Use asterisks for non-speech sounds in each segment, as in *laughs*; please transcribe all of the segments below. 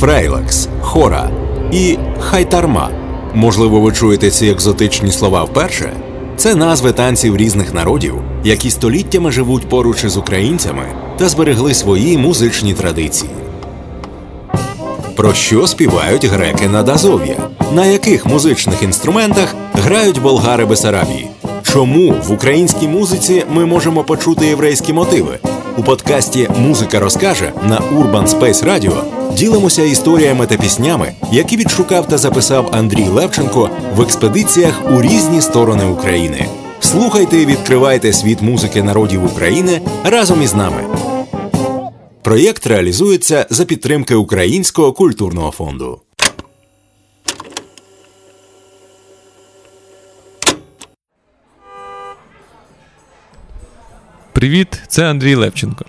фрейлекс, хора і хайтарма. Можливо, ви чуєте ці екзотичні слова вперше. Це назви танців різних народів, які століттями живуть поруч із українцями та зберегли свої музичні традиції. Про що співають греки над Азов'я? На яких музичних інструментах грають болгари Бесарабії? Чому в українській музиці ми можемо почути єврейські мотиви? У подкасті Музика розкаже на Urban Space Radio ділимося історіями та піснями, які відшукав та записав Андрій Левченко в експедиціях у різні сторони України. Слухайте і відкривайте світ музики народів України разом із нами. Проєкт реалізується за підтримки Українського культурного фонду. Привіт, це Андрій Левченко.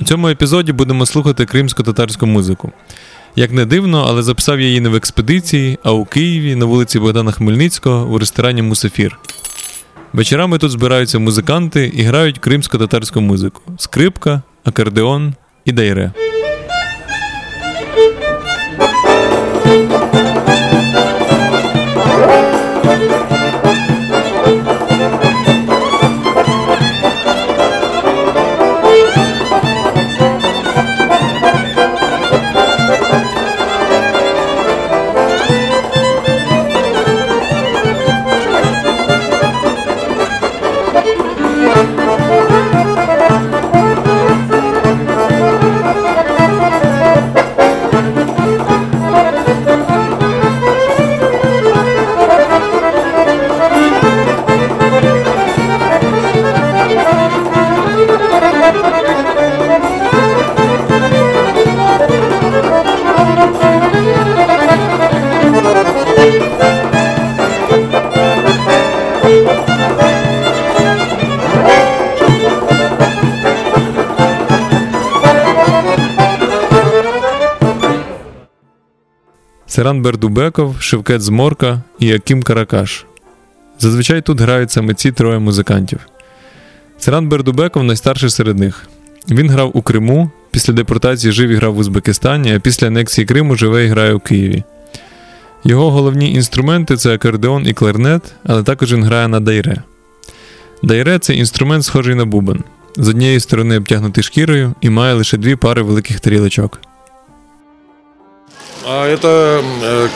У цьому епізоді будемо слухати кримсько-татарську музику. Як не дивно, але записав я її не в експедиції, а у Києві на вулиці Богдана Хмельницького у ресторані Мусафір. Вечорами тут збираються музиканти і грають кримсько-татарську музику: скрипка, акордеон і дайре. Серан Бердубеков, Шевкет Зморка і Аким Каракаш. Зазвичай тут грають саме ці троє музикантів. Серан Бердубеков найстарший серед них. Він грав у Криму, після депортації жив і грав в Узбекистані, а після анексії Криму живе і грає у Києві. Його головні інструменти це акордеон і кларнет, але також він грає на дайре. Дайре це інструмент, схожий на бубен. З однієї сторони обтягнутий шкірою і має лише дві пари великих тарілочок. А это э,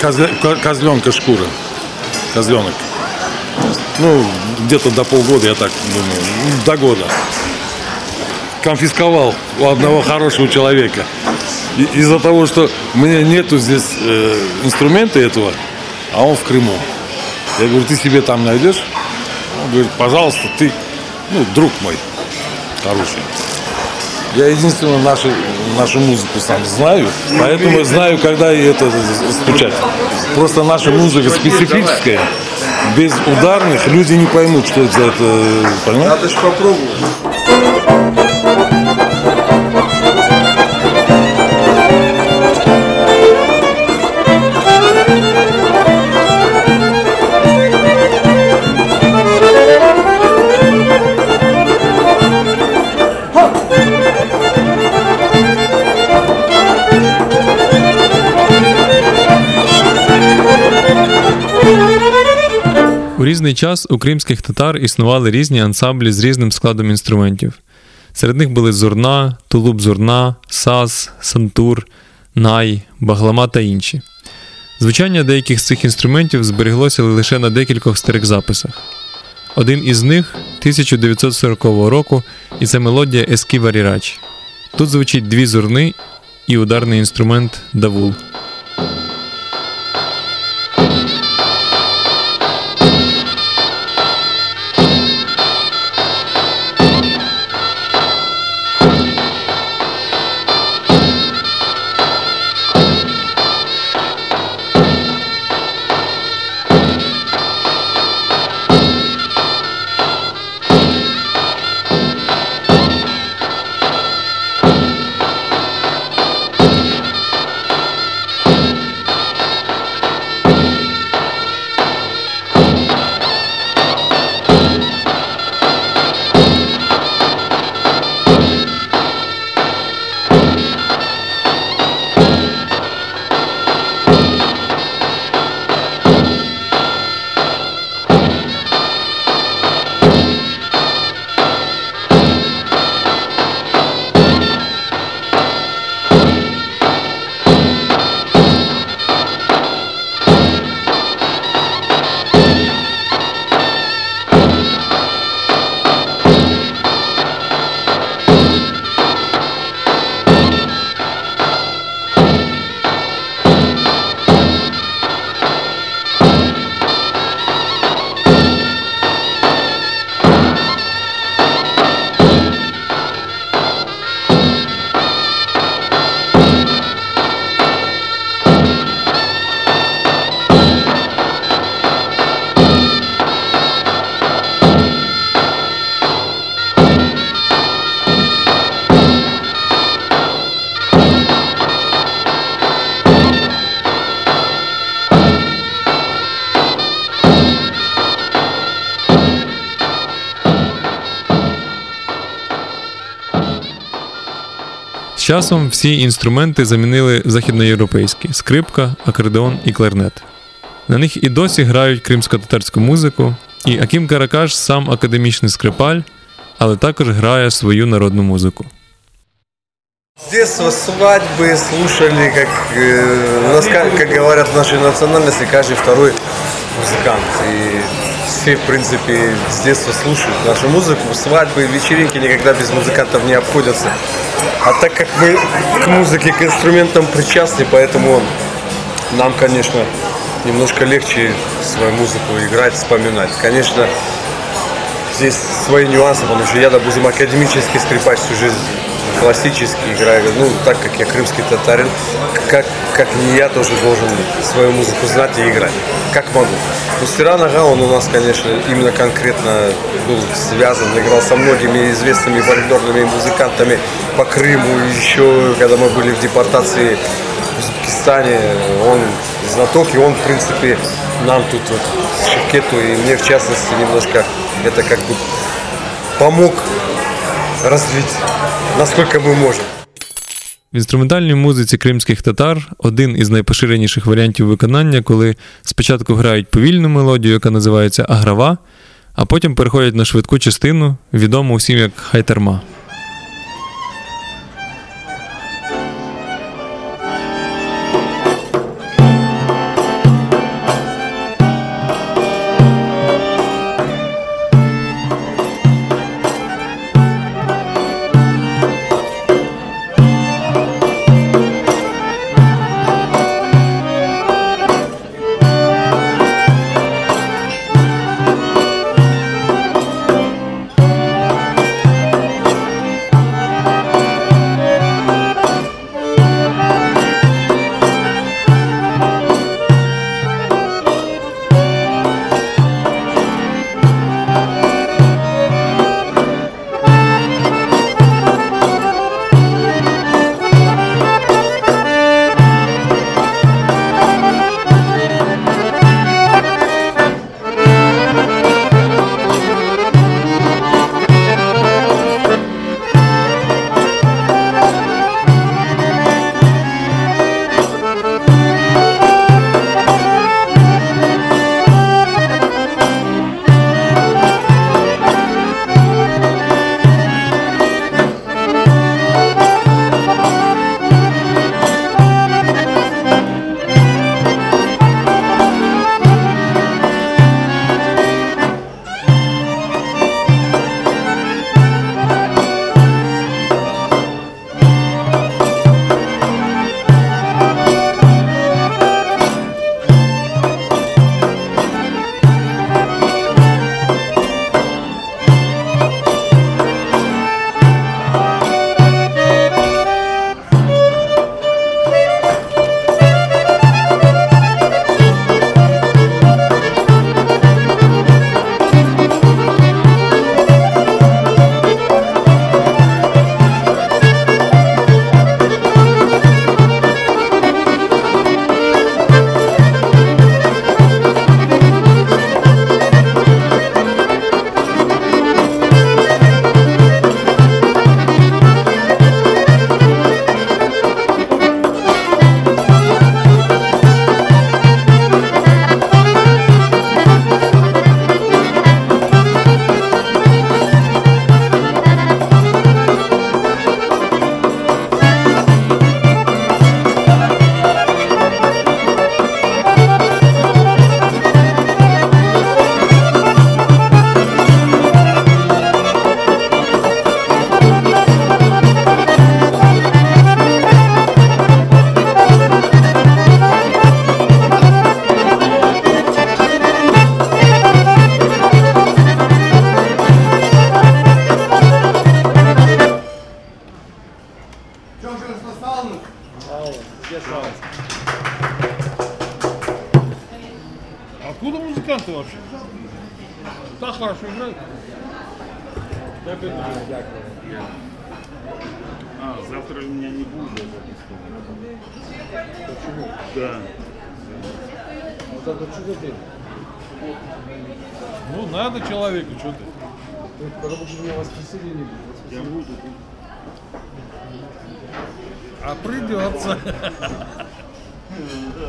козля- козленка шкура. Козленок. Ну, где-то до полгода, я так думаю. До года. Конфисковал у одного *laughs* хорошего человека. Из-за того, что у меня нету здесь э, инструмента этого, а он в Крыму. Я говорю, ты себе там найдешь? Он говорит, пожалуйста, ты, ну, друг мой хороший. Я единственно нашу, нашу музыку сам знаю, поэтому знаю, когда это стучать. Просто наша музыка специфическая, без ударных люди не поймут, что это за это, понимаете? Надо же попробовать. Різний час у кримських татар існували різні ансамблі з різним складом інструментів. Серед них були зурна, тулуб зурна, саз, сантур, най, баглама та інші. Звучання деяких з цих інструментів збереглося лише на декількох старих записах. Один із них 1940 року, і це мелодія Есківа Рірач. Тут звучить дві зурни і ударний інструмент давул. З часом всі інструменти замінили західноєвропейські скрипка, акордеон і кларнет. На них і досі грають кримсько-татарську музику, і Акім Каракаш сам академічний скрипаль, але також грає свою народну музику. С детства свадьбы слушали, как, э, у нас, как, как говорят в нашей национальности, каждый второй музыкант. И все, в принципе, с детства слушают нашу музыку. Свадьбы, вечеринки никогда без музыкантов не обходятся. А так как мы к музыке, к инструментам причастны, поэтому нам, конечно, немножко легче свою музыку играть, вспоминать. Конечно, здесь свои нюансы, потому что я, допустим, академический скрипач всю жизнь классический играю, ну, так как я крымский татарин, как, как я тоже должен свою музыку знать и играть, как могу. Но Стиран Ага, он у нас, конечно, именно конкретно был связан, играл со многими известными фольклорными музыкантами по Крыму, еще когда мы были в депортации в Узбекистане, он знаток, и он, в принципе, нам тут вот, Шевкету и мне, в частности, немножко это как бы помог развить, насколько мы можем. В інструментальній музиці кримських татар один із найпоширеніших варіантів виконання, коли спочатку грають повільну мелодію, яка називається аграва, а потім переходять на швидку частину, відому усім як хайтарма. Ну, надо человеку, что ты. Я буду. А придется. *laughs*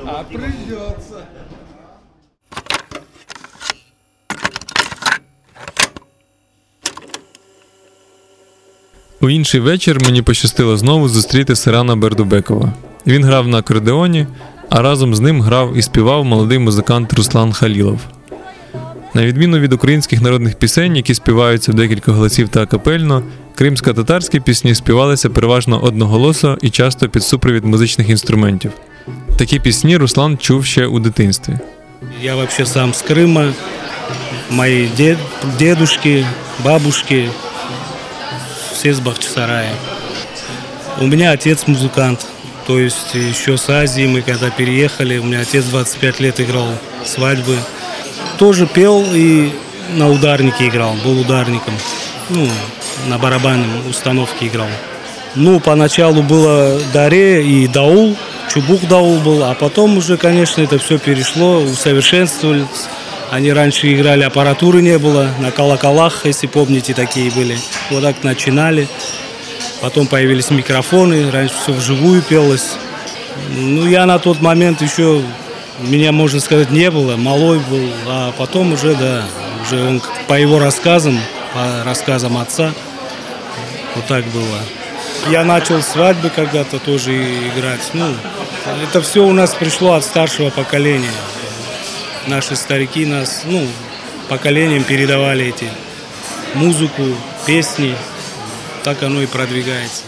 А придется. У інший вечір мені пощастило знову зустріти Сирана Бердубекова. Він грав на акордеоні, а разом з ним грав і співав молодий музикант Руслан Халілов. На відміну від українських народних пісень, які співаються в декілька голосів та капельно, кримсько-татарські пісні співалися переважно одноголосо і часто під супровід музичних інструментів. Такі пісні Руслан чув ще у дитинстві. Я вообще сам с Крыма. Мои дед, дедушки, бабушки, все с Бахчисарая. У меня отец музыкант. То есть еще с Азии мы когда переехали, у меня отец 25 лет играл свадьбы. Тоже пел и на ударнике играл, был ударником. Ну, на барабанной установке играл. Ну, поначалу было Даре и Даул, Чубук Даул был, а потом уже, конечно, это все перешло, усовершенствовались. Они раньше играли, аппаратуры не было, на колоколах, если помните, такие были. Вот так начинали. Потом появились микрофоны, раньше все вживую пелось. Ну, я на тот момент еще, меня, можно сказать, не было, малой был, а потом уже, да, уже он по его рассказам, по рассказам отца, вот так было. Я начал свадьбы когда-то тоже играть. Ну, это все у нас пришло от старшего поколения. Наши старики нас, ну, поколением передавали эти музыку, песни. Так оно и продвигается.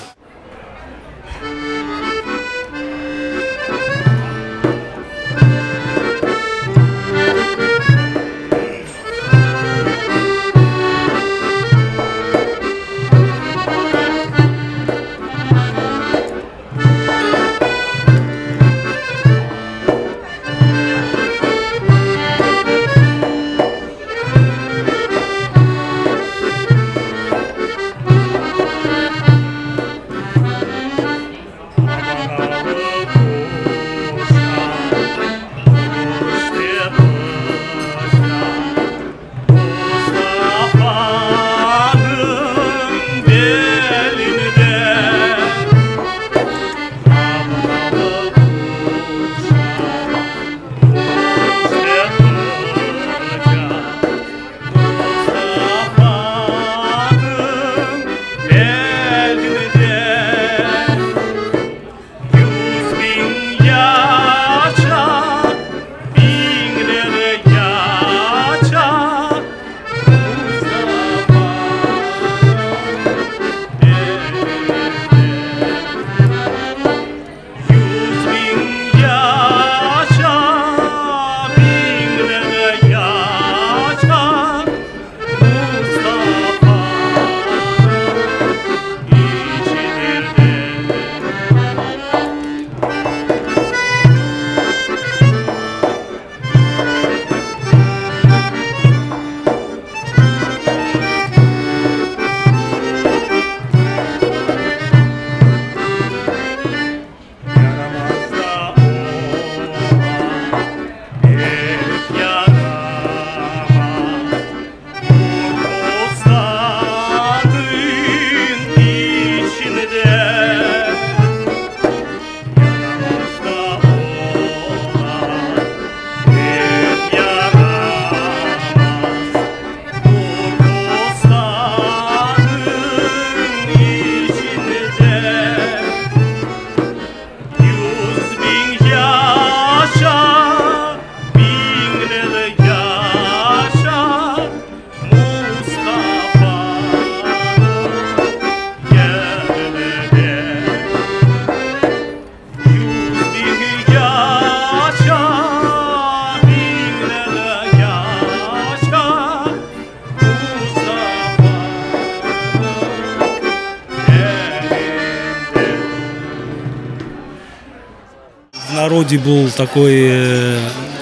Народе был такой, э,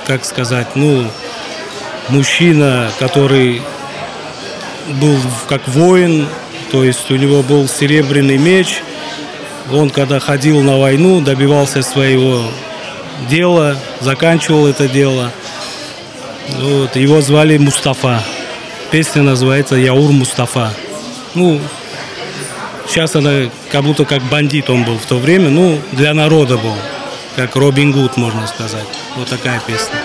как сказать, ну, мужчина, который был как воин, то есть у него был серебряный меч. Он, когда ходил на войну, добивался своего дела, заканчивал это дело. Вот, его звали Мустафа. Песня называется «Яур Мустафа». Ну, сейчас она как будто как бандит он был в то время, ну, для народа был, как Робин Гуд, можно сказать. Вот такая песня.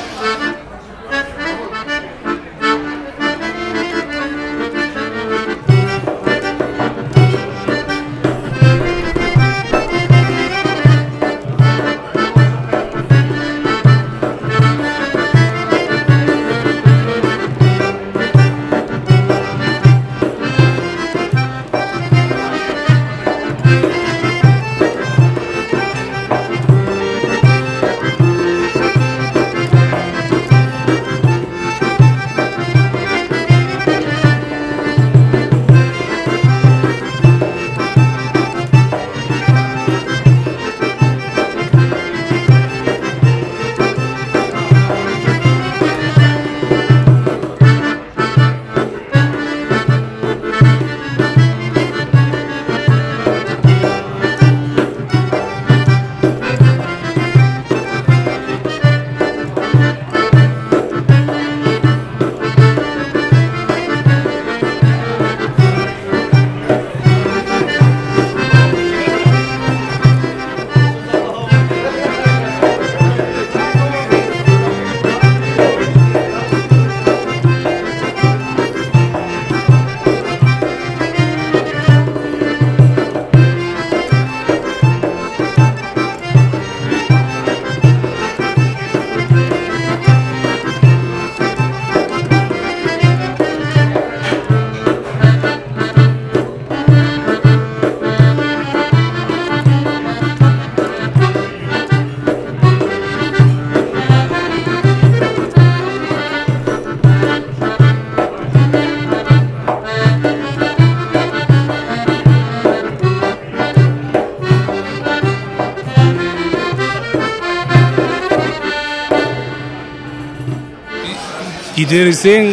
Кидірсең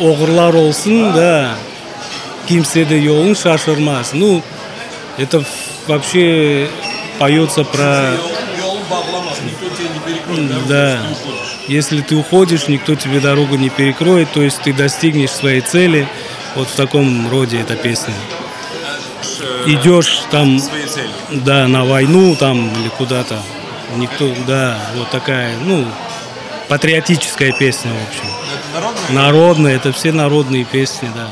оғырлар болсын да кимседе жолың шашырмас. Ну это вообще поется про да. Если ты уходишь никто тебе дорогу не перекроет то есть ты достигнешь своей цели. Вот в таком роде эта песня. Идешь там да на войну там или куда-то. Никто да вот такая ну патриотическая песня в общем народная это все народные песни да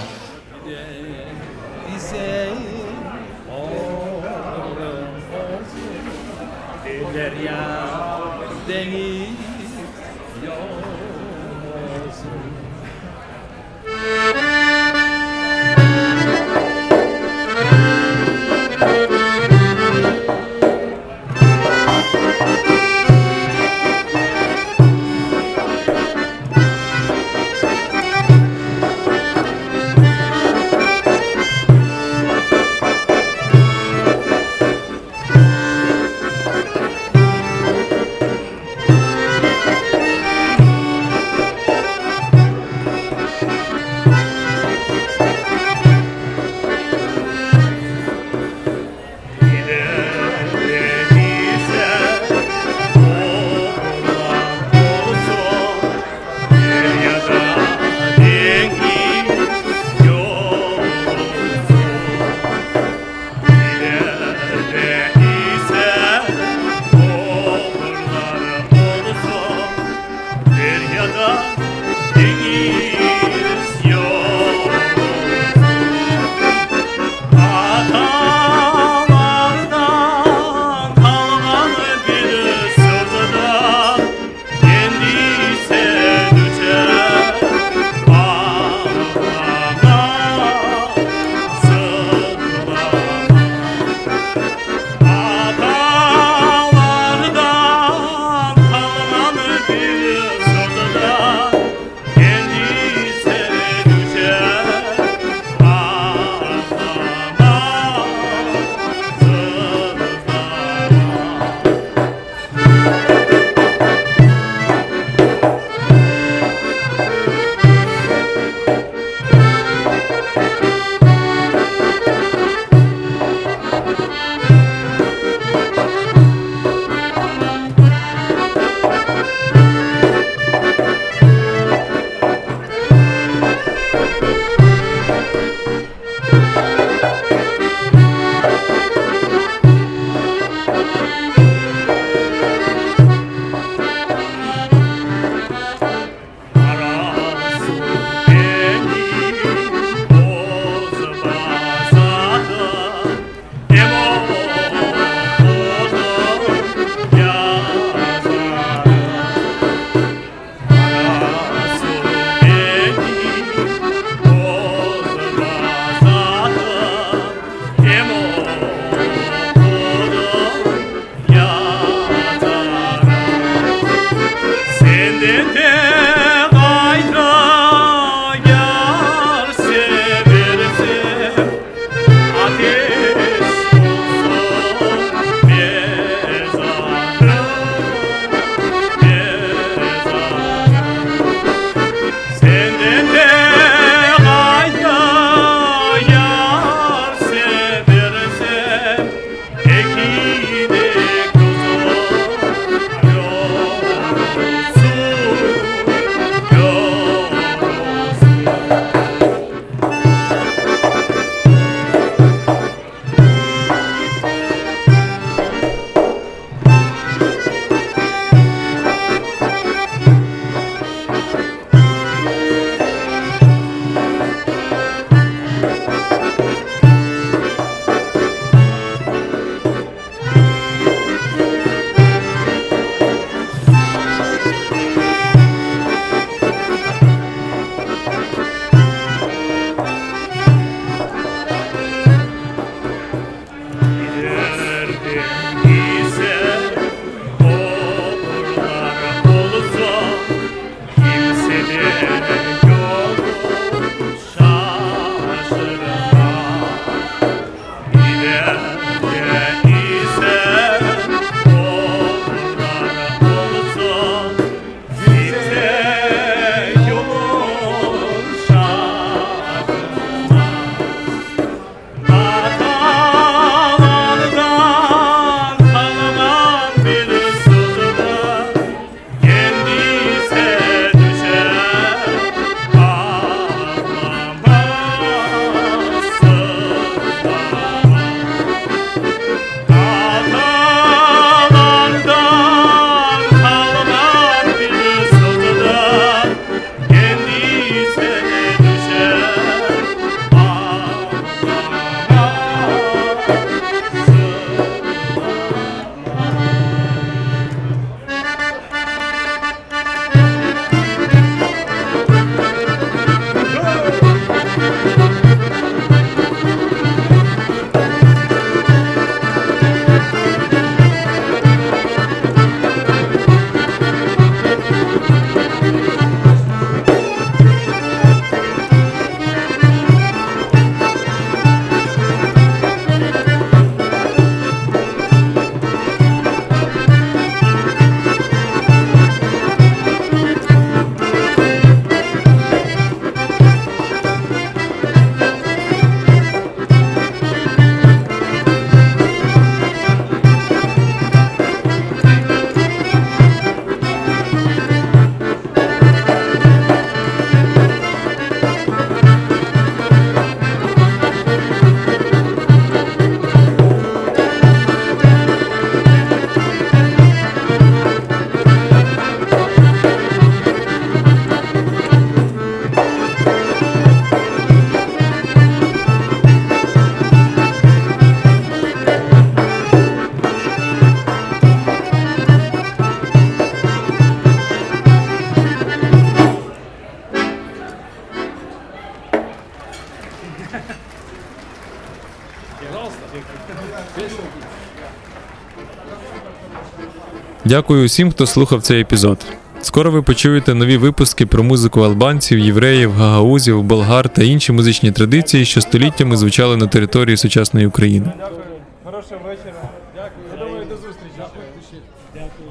Пожалуйста. Дякую усім, хто слухав цей епізод. Скоро ви почуєте нові випуски про музику албанців, євреїв, гагаузів, болгар та інші музичні традиції, що століттями звучали на території сучасної України. Хорошого вечора. Дякую. Думаю, до зустрічі. Дякую.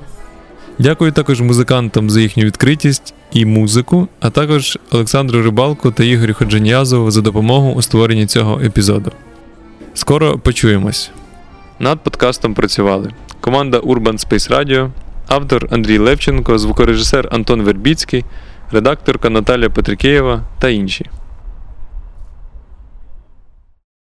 Дякую також музикантам за їхню відкритість і музику, а також Олександру Рибалку та Ігорю Ходжаніязову за допомогу у створенні цього епізоду. Скоро почуємось. Над подкастом працювали команда Urban Space Radio, автор Андрій Левченко, звукорежисер Антон Вербіцький, редакторка Наталя Петрикеєва та інші.